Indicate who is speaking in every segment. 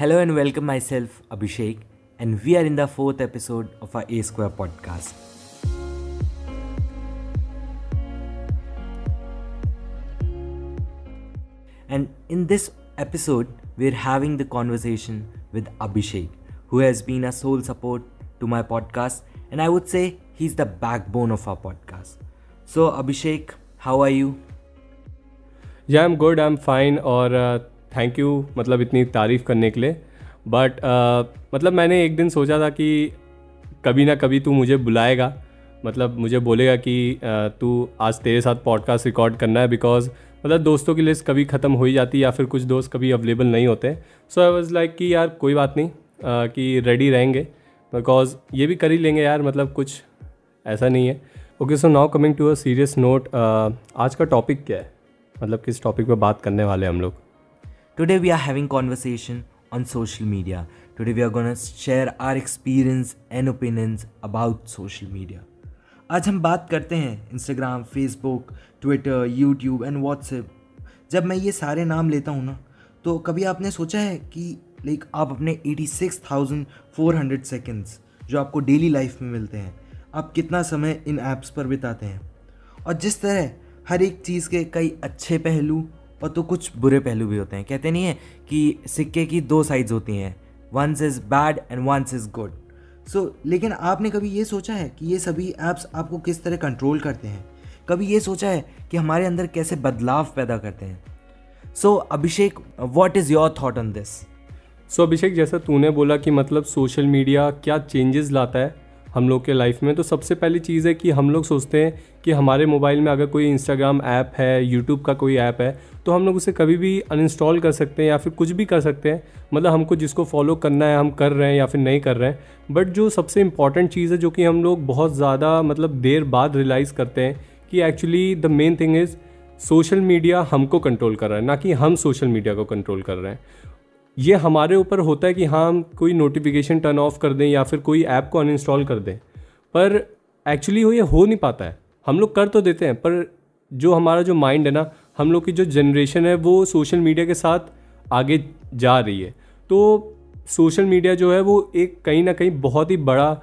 Speaker 1: Hello and welcome myself, Abhishek, and we are in the fourth episode of our A Square podcast. And in this episode, we're having the conversation with Abhishek, who has been a sole support to my podcast, and I would say he's the backbone of our podcast. So, Abhishek, how are you?
Speaker 2: Yeah, I'm good. I'm fine. Or uh, thank you मतलब इतनी तारीफ़ करने के लिए। But uh, मतलब मैंने एक दिन सोचा था कि कभी ना कभी तू मुझे बुलाएगा। मतलब मुझे बोलेगा कि uh, तू आज तेरे साथ पॉडकास्ट रिकॉर्ड करना है बिकॉज़ मतलब दोस्तों की लिस्ट कभी ख़त्म हो ही जाती है या फिर कुछ दोस्त कभी अवेलेबल नहीं होते। सो आई वॉज़ लाइक कि यार कोई बात नहीं uh, कि रेडी रहेंगे। बिकॉज़ ये भी कर ही लेंगे यार मतलब कुछ ऐसा नहीं है। Okay so now coming to a serious note आज का टॉपिक क्या है? मतलब किस टॉपिक पे बात करने वाले हम लोग?
Speaker 1: Today we are having conversation on social media. Today we are going to share our experience and opinions about social media. आज हम बात करते हैं Instagram Facebook Twitter YouTube and WhatsApp जब मैं ये सारे नाम लेता हूँ ना तो कभी आपने सोचा है कि लाइक आप अपने 86,400 सेकंड्स जो आपको डेली लाइफ में मिलते हैं आप कितना समय इन ऐप्स पर बिताते हैं और जिस तरह हर एक चीज़ के कई अच्छे पहलू और तो कुछ बुरे पहलू भी होते हैं। कहते नहीं है कि सिक्के की दो साइड्स होती हैं। Once is bad and once is good so लेकिन आपने कभी ये सोचा है कि ये सभी ऐप्स आपको किस तरह कंट्रोल करते हैं? कभी ये सोचा है कि हमारे अंदर कैसे बदलाव पैदा करते हैं? So Abhishek what is your thought on this
Speaker 2: so Abhishek, जैसा तूने बोला कि मतलब सोशल मीडिया क्या चेंजेस लाता है हम लोग के लाइफ में तो सबसे पहली चीज़ है कि हम लोग सोचते हैं कि हमारे मोबाइल में अगर कोई इंस्टाग्राम ऐप है यूट्यूब का कोई ऐप है तो हम लोग उसे कभी भी अनइंस्टॉल कर सकते हैं या फिर कुछ भी कर सकते हैं। मतलब हमको जिसको फॉलो करना है, हम कर रहे हैं या फिर नहीं कर रहे हैं। बट जो सबसे इंपॉर्टेंट चीज़ है, जो कि हम लोग बहुत ज़्यादा मतलब देर बाद रियलाइज़ करते हैं कि actually the main thing is social media हमको कंट्रोल कर रहा है, ना कि हम सोशल मीडिया को कंट्रोल कर रहे हैं। ये हमारे ऊपर होता है कि हाँ हम कोई नोटिफिकेशन टर्न ऑफ़ कर दें या फिर कोई ऐप को अनइंस्टॉल कर दें। पर एक्चुअली ये हो नहीं पाता है। हम लोग कर तो देते हैं, पर जो हमारा जो माइंड है ना, हम लोग की जो जनरेशन है, वो सोशल मीडिया के साथ आगे जा रही है। तो सोशल मीडिया जो है, वो एक कहीं ना कहीं बहुत ही बड़ा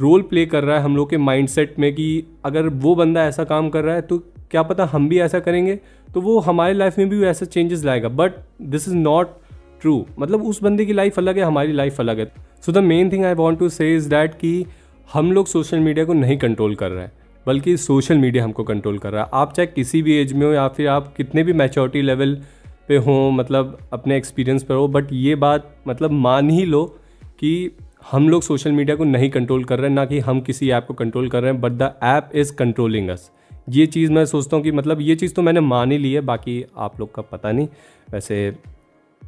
Speaker 2: रोल प्ले कर रहा है हम लोग के माइंडसेट में कि अगर वो बंदा ऐसा काम कर रहा है तो क्या पता हम भी ऐसा करेंगे। तो वो हमारे लाइफ में भी ऐसा चेंजेस लाएगा। But this is not true मतलब उस बंदे की लाइफ अलग है, हमारी लाइफ अलग है। So the main thing I want to say is that कि हम लोग सोशल मीडिया को नहीं कंट्रोल कर रहे हैं, बल्कि सोशल मीडिया हमको कंट्रोल कर रहा है। आप चाहे किसी भी एज में हो या फिर आप कितने भी मैच्योरिटी लेवल पे हो मतलब अपने एक्सपीरियंस पर हो बट ये बात मतलब मान ही लो कि हम लोग सोशल मीडिया को नहीं कंट्रोल कर रहे हैं, ना कि हम किसी ऐप को कंट्रोल कर रहे हैं but the app is controlling us ये चीज़ मैं सोचता हूँ कि मतलब ये चीज़ तो मैंने मान ही ली है, बाकी आप लोग का पता नहीं। वैसे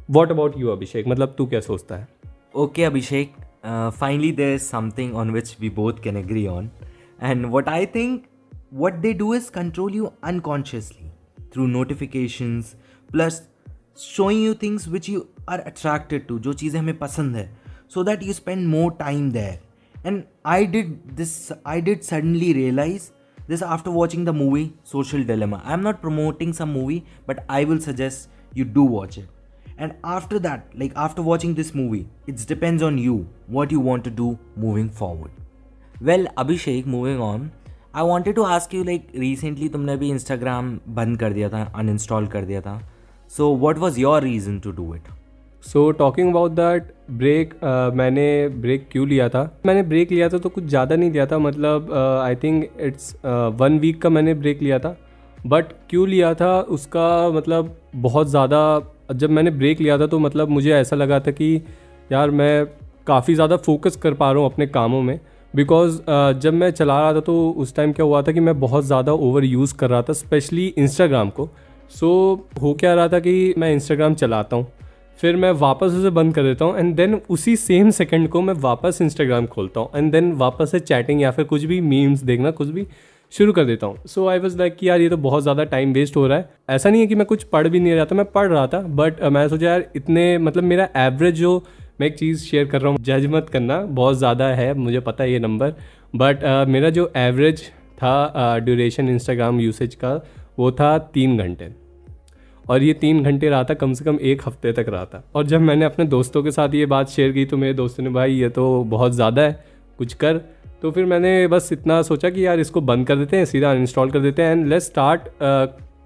Speaker 2: वॉट अबाउट यू अभिषेक मतलब तू क्या सोचता है?
Speaker 1: Okay Abhishek finally there is something on which we both can agree on and what I think what they do is control you unconsciously through notification plus showing you things which you are attracted to जो चीज़ें हमें पसंद है so that you spend more time there and I did this I did suddenly realise this after watching the movie social dilemma I am not promoting some movie but I will suggest you do watch it and after that like after watching this movie it depends on you what you want to do moving forward well Abhishek moving on I wanted to ask you like recently तुमने अभी Instagram बंद कर दिया था uninstall कर दिया था so what was your reason to do it
Speaker 2: so talking about that break मैंने ब्रेक क्यों लिया था मैंने ब्रेक लिया था तो कुछ ज़्यादा नहीं लिया था मतलब I think it's one week का मैंने ब्रेक लिया था बट क्यों लिया था उसका मतलब बहुत ज़्यादा जब मैंने ब्रेक लिया था तो मतलब मुझे ऐसा लगा था कि यार मैं काफ़ी ज़्यादा फोकस कर पा रहा हूँ अपने कामों में। बिकॉज़ uh, जब मैं चला रहा था तो उस टाइम क्या हुआ था कि मैं बहुत ज़्यादा ओवर यूज़ कर रहा था स्पेशली इंस्टाग्राम को। सो so, हो क्या रहा था कि मैं इंस्टाग्राम चलाता हूँ फिर मैं वापस उसे बंद कर देता हूँ एंड देन उसी सेम सेकंड को मैं वापस इंस्टाग्राम खोलता हूँ एंड देन वापस से चैटिंग या फिर कुछ भी मीम्स देखना कुछ भी शुरू कर देता हूँ। सो आई वॉज़ लाइक कि यार ये तो बहुत ज़्यादा टाइम वेस्ट हो रहा है। ऐसा नहीं है कि मैं कुछ पढ़ भी नहीं रहा था मैं पढ़ रहा था बट uh, मैं सोचा यार इतने मतलब मेरा एवरेज जो मैं एक चीज़ शेयर कर रहा हूँ जज मत करना बहुत ज़्यादा है मुझे पता है ये नंबर बट uh, मेरा जो एवरेज था ड्यूरेशन इंस्टाग्राम यूसेज का वो था तीन घंटे। और ये तीन घंटे रहा था कम से कम एक हफ़्ते तक रहा था। और जब मैंने अपने दोस्तों के साथ ये बात शेयर की तो मेरे दोस्तों ने भाई ये तो बहुत ज़्यादा है कुछ कर। तो फिर मैंने बस इतना सोचा कि यार इसको बंद कर देते हैं सीधा अनइंस्टॉल कर देते हैं एंड लेट स्टार्ट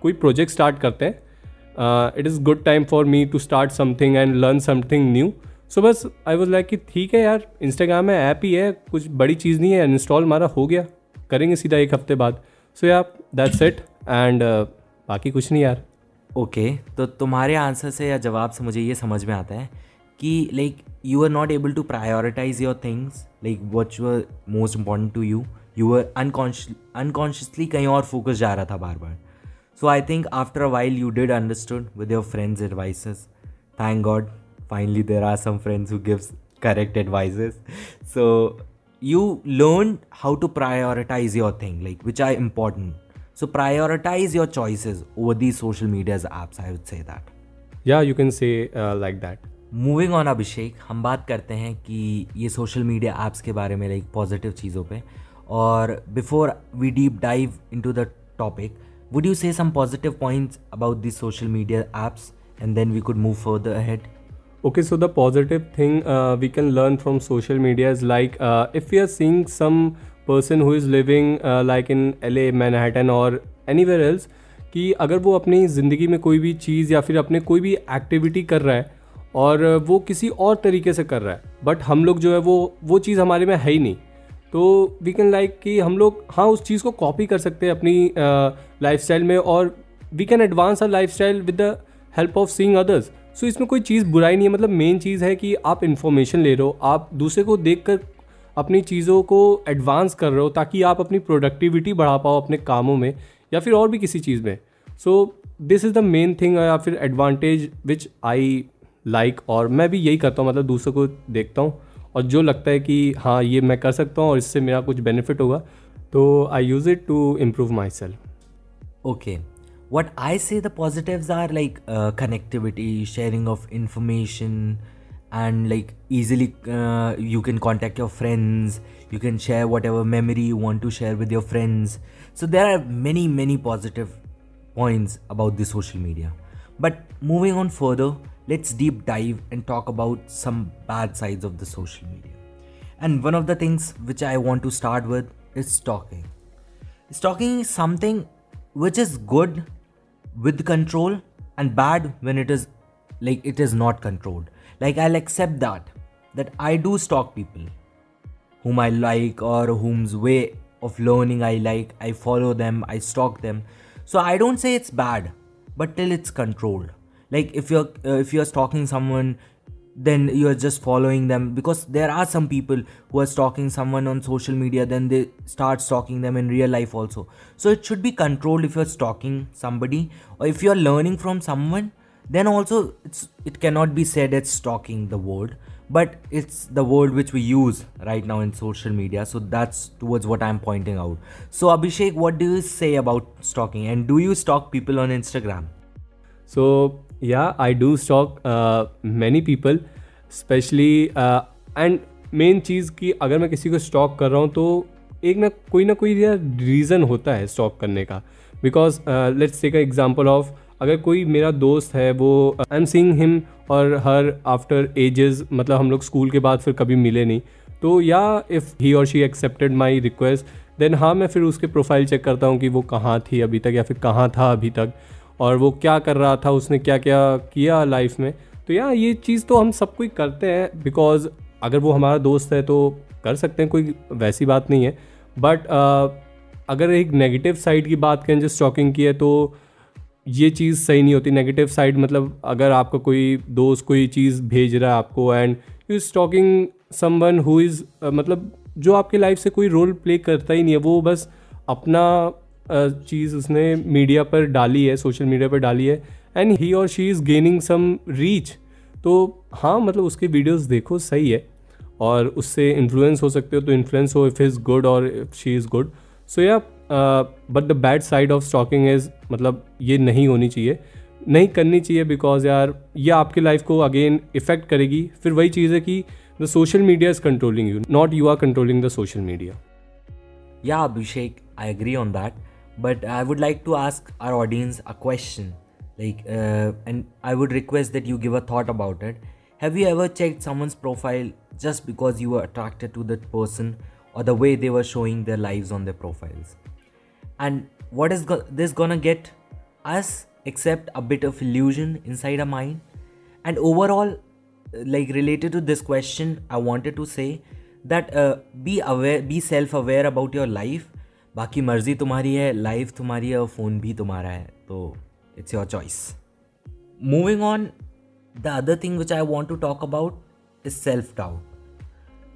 Speaker 2: कोई प्रोजेक्ट स्टार्ट करते हैं। It is good time for me to start something and learn something new so बस आई वॉज़ लाइक कि ठीक है यार इंस्टाग्राम में ऐप ही है कुछ बड़ी चीज़ नहीं है अनइंस्टॉल हमारा हो गया। करेंगे सीधा एक हफ़्ते बाद। सो यार दैट्स इट एंड बाकी कुछ नहीं यार।
Speaker 1: ओके okay, तो तुम्हारे आंसर से या जवाब से मुझे ये समझ में आता है कि like you are not able to prioritise your things like watch your most important to you you are unconsciously कहीं और फोकस जा रहा था बार बार so I think after a while you did understood with your friends advices thank God finally there are some friends who gives correct advices so you learn how to prioritize your thing like which are important so prioritize your choices over these social media's apps i would say that
Speaker 2: yeah you can say uh, like that
Speaker 1: Moving on Abhishek हम बात करते हैं कि ये social media apps के बारे में like positive चीज़ों पे। और before we deep dive into the topic would you say some positive points about this social media apps and then we could move further ahead
Speaker 2: okay so the positive thing uh, we can learn from social media is like uh, if we are seeing some person who is living uh, like in or anywhere else कि अगर वो अपनी ज़िंदगी में कोई भी चीज़ या फिर अपने कोई भी एक्टिविटी कर रहा है और वो किसी और तरीके से कर रहा है। बट हम लोग जो है वो वो चीज़ हमारे में है ही नहीं। तो वी कैन लाइक कि हम लोग हाँ उस चीज़ को कॉपी कर सकते हैं अपनी लाइफ में और we can advance our life style with the help of seeing others so इसमें कोई चीज़ बुराई नहीं है मतलब मेन चीज़ है कि आप इन्फॉर्मेशन ले रहे हो, आप दूसरे को देख कर अपनी चीज़ों को एडवांस कर रहे हो ताकि आप अपनी प्रोडक्टिविटी बढ़ा पाओ अपने कामों में या फिर और भी किसी चीज़ में। So this is the main thing या फिर advantage which I like like, और मैं भी यही करता हूँ मतलब दूसरों को देखता हूँ और जो लगता है कि हाँ ये मैं कर सकता हूँ और इससे मेरा कुछ बेनिफिट होगा तो I use it to improve myself
Speaker 1: okay what I say the positive are like connectivity sharing of information and like easily you can contact your friends you can share whatever memory you want to share with your friends so there are many many positive points about this social media but moving on further let's deep dive and talk about some bad sides of the social media. And one of the things which I want to start with is stalking. Stalking is something which is good with control and bad when it is like it is not controlled. Like I'll accept that that I do stalk people whom I like or whom's way of learning I like. I follow them, I stalk them. So I don't say it's bad, but till it's controlled like if you're uh, if you're stalking someone then you're just following them. Because there are some people who are stalking someone on social media then they start stalking them in real life also. So it should be controlled if you're stalking somebody or if you're learning from someone then also it cannot be said it's stalking the word but it's the word which we use right now in social media. So that's towards what i'm pointing out. So abhishek what do you say about stalking? And do you stalk people on instagram?
Speaker 2: So yeah I do stalk many people specially and main चीज़ कि अगर मैं किसी को stock कर रहा हूँ तो एक ना कोई ना कोई रीज़न होता है स्टॉक करने का because let's take a example of अगर कोई मेरा दोस्त है वो आई एम सींग हिम और हर आफ्टर एजेस मतलब हम लोग स्कूल के बाद फिर कभी मिले नहीं तो या इफ़ ही और she accepted my request then हाँ मैं फिर उसके प्रोफ़ाइल चेक करता हूँ कि वो कहाँ थी अभी तक या फिर कहाँ था अभी तक और वो क्या कर रहा था, उसने क्या क्या किया लाइफ में। तो यार, ये चीज़ तो हम सब कोई करते हैं बिकॉज़ अगर वो हमारा दोस्त है तो कर सकते हैं, कोई वैसी बात नहीं है। बट अगर एक नेगेटिव साइड की बात करें जो स्टॉकिंग की है तो ये चीज़ सही नहीं होती। नेगेटिव साइड मतलब अगर आपका कोई दोस्त कोई चीज़ भेज रहा है आपको and you stalking someone who is मतलब जो आपकी लाइफ से कोई रोल प्ले करता ही नहीं है, वो बस अपना चीज़ उसने मीडिया पर डाली है सोशल मीडिया पर डाली है एंड ही और she is gaining some reach तो हाँ मतलब उसके वीडियोस देखो, सही है। और उससे इन्फ्लुएंस हो सकते हो तो इन्फ्लुएंस हो इफ़ इज़ गुड और if she is good so yeah but the bad side of stalking is मतलब ये नहीं होनी चाहिए। नहीं करनी चाहिए बिकॉज़ यार, ये आपकी लाइफ को अगेन इफ़ेक्ट करेगी। फिर वही चीज़ है कि the social media is controlling you not you are controlling the social media
Speaker 1: yeah Abhishek I agree on that but I would like to ask our audience a question. like uh, and i would request that you give a thought about it. Have you ever checked someone's profile just because you were attracted to that person or the way they were showing their lives on their profiles? And what is go- this gonna get us except a bit of illusion inside our mind? And overall like related to this question i wanted to say that uh, be aware be self aware about your life बाकी मर्जी तुम्हारी है life तुम्हारी है और phone भी तुम्हारा है तो it's your choice moving on the other thing which I want to talk about is self doubt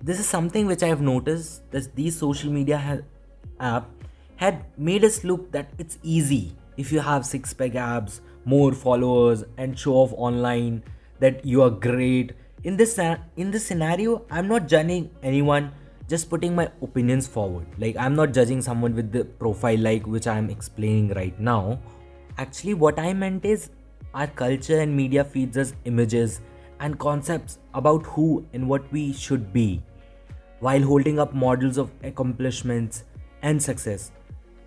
Speaker 1: this is something which I have noticed that these social media ha- app had made us look that it's easy if you have six pack abs, more followers, and show off online that you are great. In this in this scenario, I'm not judging anyone, just putting my opinions forward. Like I'm not judging someone with the profile like which I'm explaining right now. Actually, what I meant is our culture and media feeds us images and concepts about who and what we should be while holding up models of accomplishments and success.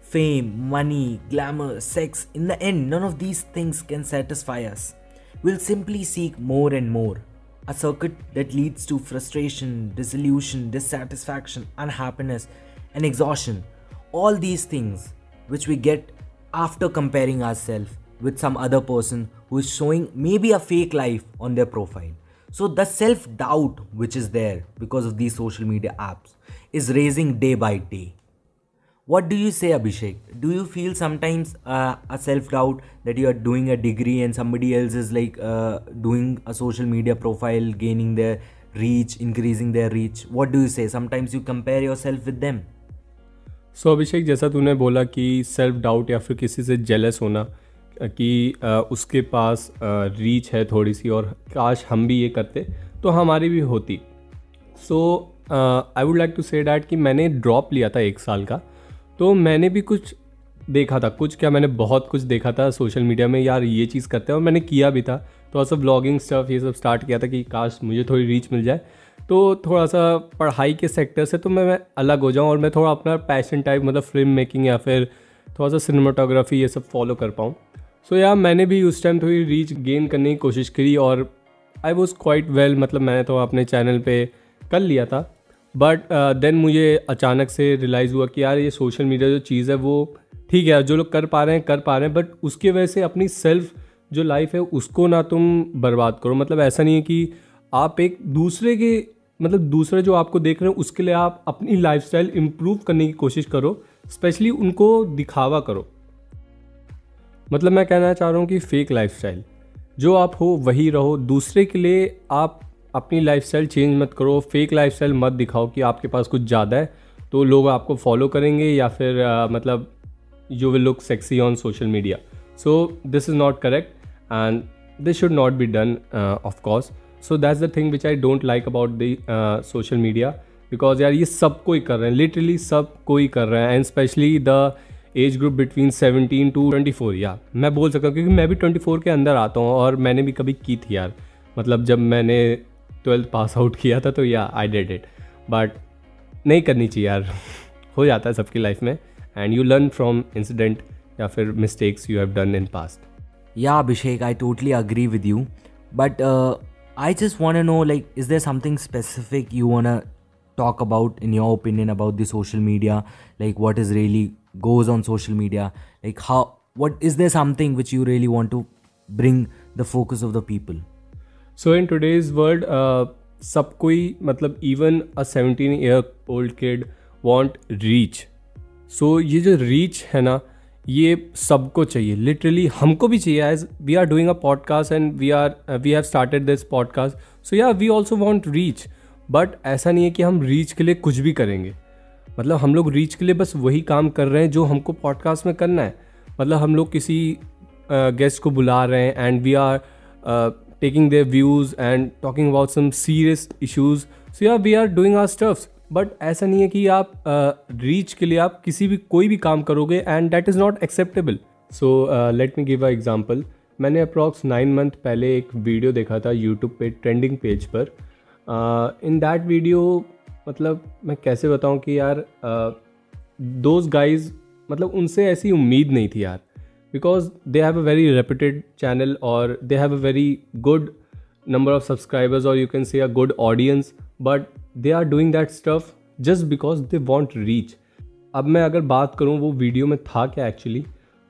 Speaker 1: Fame, money, glamour, sex, in the end, none of these things can satisfy us. We'll simply seek more and more. A circuit that leads to frustration, disillusion, dissatisfaction, unhappiness, and exhaustion. All these things which we get after comparing ourselves with some other person who is showing maybe a fake life on their profile. So the self doubt which is there because of these social media apps is raising day by day. What do you say, Abhishek? Do you feel sometimes uh, a self doubt that you are doing a degree and somebody else is like uh, doing a social media profile, gaining their reach, increasing their reach? What do you say? Sometimes you compare yourself with them.
Speaker 2: So so, Abhishek जैसा तूने बोला कि self doubt या फिर किसी से jealous होना कि उसके पास रीच है थोड़ी सी और काश हम भी ये करते तो हमारी भी होती so I would like to say that कि मैंने ड्रॉप लिया था एक साल का तो मैंने भी कुछ देखा था कुछ क्या मैंने बहुत कुछ देखा था सोशल मीडिया में यार ये चीज़ करते हैं और मैंने किया भी था। थोड़ा सा ब्लॉगिंग स्टफ़ ये सब स्टार्ट किया था कि काश मुझे थोड़ी रीच मिल जाए। तो थोड़ा सा पढ़ाई के सेक्टर से तो मैं, मैं अलग हो जाऊँ और मैं थोड़ा अपना पैशन टाइप मतलब फ़िल्म मेकिंग या फिर थोड़ा सा सिनेमाटोग्राफी ये सब फॉलो कर पाऊँ। सो so, यार मैंने भी उस टाइम थोड़ी रीच गेन करने की कोशिश करी और आई वॉज़ क्वाइट वेल मतलब मैंने तो अपने चैनल पे कर लिया था। बट देन uh, मुझे अचानक से रियलाइज़ हुआ कि यार ये सोशल मीडिया जो चीज़ है वो ठीक है जो लोग कर पा रहे हैं कर पा रहे हैं बट उसकी वजह से अपनी सेल्फ जो लाइफ है उसको ना तुम बर्बाद करो। मतलब ऐसा नहीं है कि आप एक दूसरे के मतलब दूसरे जो आपको देख रहे हैं उसके लिए आप अपनी लाइफ स्टाइल इम्प्रूव करने की कोशिश करो स्पेशली उनको दिखावा करो। मतलब मैं कहना चाह रहा हूँ कि फेक लाइफ स्टाइल जो आप हो वही रहो। दूसरे के लिए आप अपनी लाइफ चेंज मत करो फेक लाइफ मत दिखाओ कि आपके पास कुछ ज़्यादा है। तो लोग आपको फॉलो करेंगे या फिर आ, मतलब you will look sexy on social media so this is not correct and this should not be done of course so that's the thing which I don't like about the social media because यार ये सब कोई कर रहे हैं literally सब कोई कर रहे हैं and specially the age group between seventeen to twenty four या मैं बोल सकता हूँ क्योंकि मैं भी ट्वेंटी फोर के अंदर आता हूँ और मैंने भी कभी की थी यार। मतलब जब मैंने ट्वेल्थ पास आउट किया था तो yeah I did it but नहीं करनी चाहिए यार। हो जाता है सबकी लाइफ में। And you learn from incident या फिर mistakes you have done in past
Speaker 1: या, Abhishek I totally agree with you but I just want know like is there something specific you want talk about in your opinion about the social media like what is really goes on social media like how what is there something which you really want to bring the focus of the people
Speaker 2: so in today's world सब कोई मतलब even a seventeen year old kid want reach so ये जो reach है ना ये सबको चाहिए लिटरली हमको भी चाहिए. As we are doing a podcast and we are we have started this podcast so yeah we also want reach but ऐसा नहीं है कि हम रीच के लिए कुछ भी करेंगे. मतलब हम लोग रीच के लिए बस वही काम कर रहे हैं जो हमको पॉडकास्ट में करना है. मतलब हम लोग किसी गेस्ट uh, को बुला रहे हैं and we are taking their views and talking about some serious issues. So yeah, we are doing our stuffs. But ऐसा नहीं है कि आप रीच uh, के लिए आप किसी भी कोई भी काम करोगे and that is not acceptable so let me give a example मैंने अप्रॉक्स नाइन मंथ पहले एक वीडियो देखा था यूट्यूब पे ट्रेंडिंग पेज पर इन दैट वीडियो मतलब मैं कैसे बताऊँ कि यार दोज uh, गाइज़ मतलब उनसे ऐसी उम्मीद नहीं थी यार because they have a very reputed channel और they have a very good number of subscribers और you can see a good audience but they are doing that stuff just because they want reach अब मैं अगर बात करूँ वो video में था क्या actually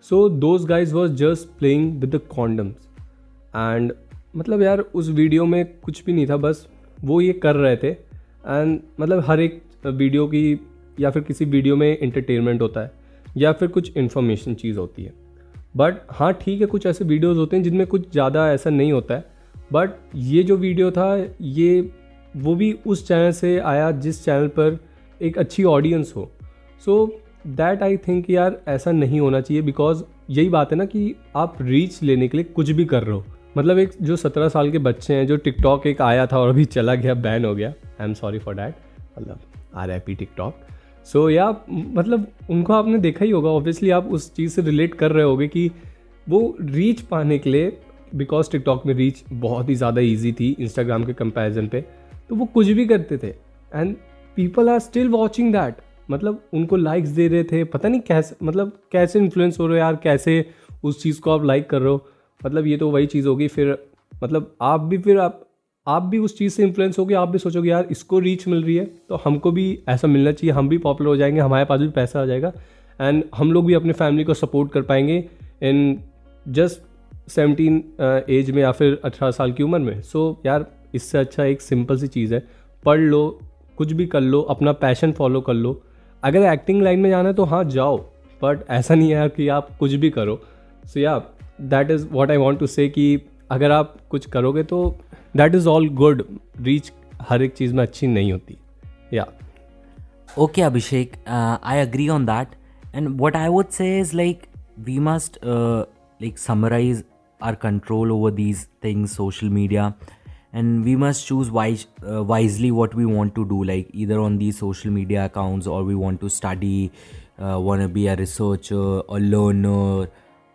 Speaker 2: so those guys was just playing with the condoms and मतलब यार उस वीडियो में कुछ भी नहीं था, बस वो ये कर रहे थे। एंड मतलब हर एक वीडियो की या फिर किसी वीडियो में इंटरटेनमेंट होता है या फिर कुछ इंफॉर्मेशन चीज़ होती है। बट हाँ ठीक है, कुछ ऐसे वीडियोज़ होते हैं जिनमें कुछ ज़्यादा ऐसा नहीं होता है। बट ये जो वीडियो था, ये, वो भी उस चैनल से आया जिस चैनल पर एक अच्छी ऑडियंस हो। सो दैट आई थिंक यार ऐसा नहीं होना चाहिए बिकॉज़ यही बात है ना कि आप रीच लेने के लिए कुछ भी कर रहे हो। मतलब एक जो सत्रह साल के बच्चे हैं, जो टिकटॉक एक आया था और अभी चला गया बैन हो गया। I am sorry for that मतलब R I P TikTok so so, yeah मतलब उनको आपने देखा ही होगा ऑब्वियसली आप उस चीज़ से रिलेट कर रहे होगे कि वो रीच पाने के लिए बिकॉज़ टिकटॉक में रीच बहुत ही ज़्यादा ईजी थी इंस्टाग्राम के कंपेरिजन पे तो वो कुछ भी करते थे। And people are still watching that मतलब उनको लाइक्स दे रहे थे पता नहीं कैसे मतलब कैसे इन्फ्लुएंस हो रहे हो यार कैसे उस चीज़ को आप लाइक कर रहे हो। मतलब ये तो वही चीज़ होगी फिर मतलब आप भी फिर आप आप भी उस चीज़ से इन्फ्लुएंस होगी आप भी सोचोगे यार इसको रीच मिल रही है तो हमको भी ऐसा मिलना चाहिए हम भी पॉपुलर हो जाएँगे हमारे पास भी पैसा आ जाएगा एंड हम लोग भी अपने फैमिली को सपोर्ट कर पाएँगे इन जस्ट सेवनटीन एज में या फिर अठारह साल की उम्र में. सो so, यार इससे अच्छा एक सिंपल सी चीज़ है पढ़ लो कुछ भी कर लो अपना पैशन फॉलो कर लो। अगर एक्टिंग लाइन में जाना है तो हाँ जाओ बट ऐसा नहीं है कि आप कुछ भी करो। So yeah that is what I want to say कि अगर आप कुछ करोगे तो that is all good reach हर एक चीज़ में अच्छी नहीं होती या
Speaker 1: okay Abhishek I agree on that and what I would say is like we must like summarise or control over these things social media and we must choose wise, uh, wisely what we want to do like either on these social media accounts or we want to study uh, want to be a researcher a learner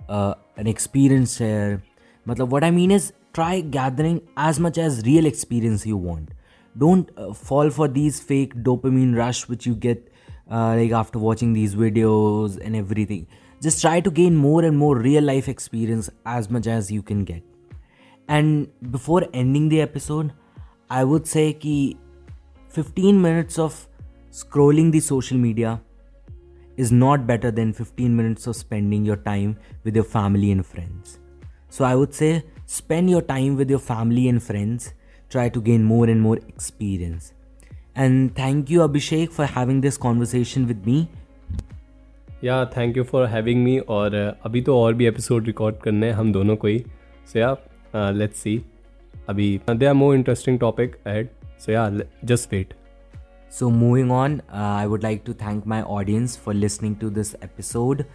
Speaker 1: uh, an experiencer matlab what i mean is try gathering as much as real experience you want. Don't uh, fall for these fake dopamine rush which you get uh, like after watching these videos and everything. Just try to gain more and more real life experience as much as you can get. And before ending the episode, I would say कि 15 minutes of scrolling the social media is not better than 15 minutes of spending your time with your family and friends. So I would say spend your time with your family and friends. Try to gain more and more experience. And thank you, Abhishek, for having this conversation with me.
Speaker 2: या thank you for having me और अभी तो और भी episode record करने हैं हम दोनों को ही सो या uh, let's see. Abhi, uh, there are more interesting topic ahead. So yeah, just wait.
Speaker 1: So moving on, uh, I would like to thank my audience for listening to this episode.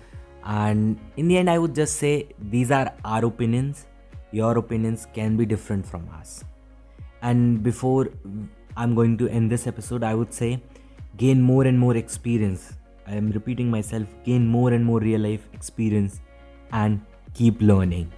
Speaker 1: And in the end, I would just say these are our opinions. Your opinions can be different from us. And before I'm going to end this episode, I would say gain more and more experience. I am repeating myself gain more and more real life experience and keep learning.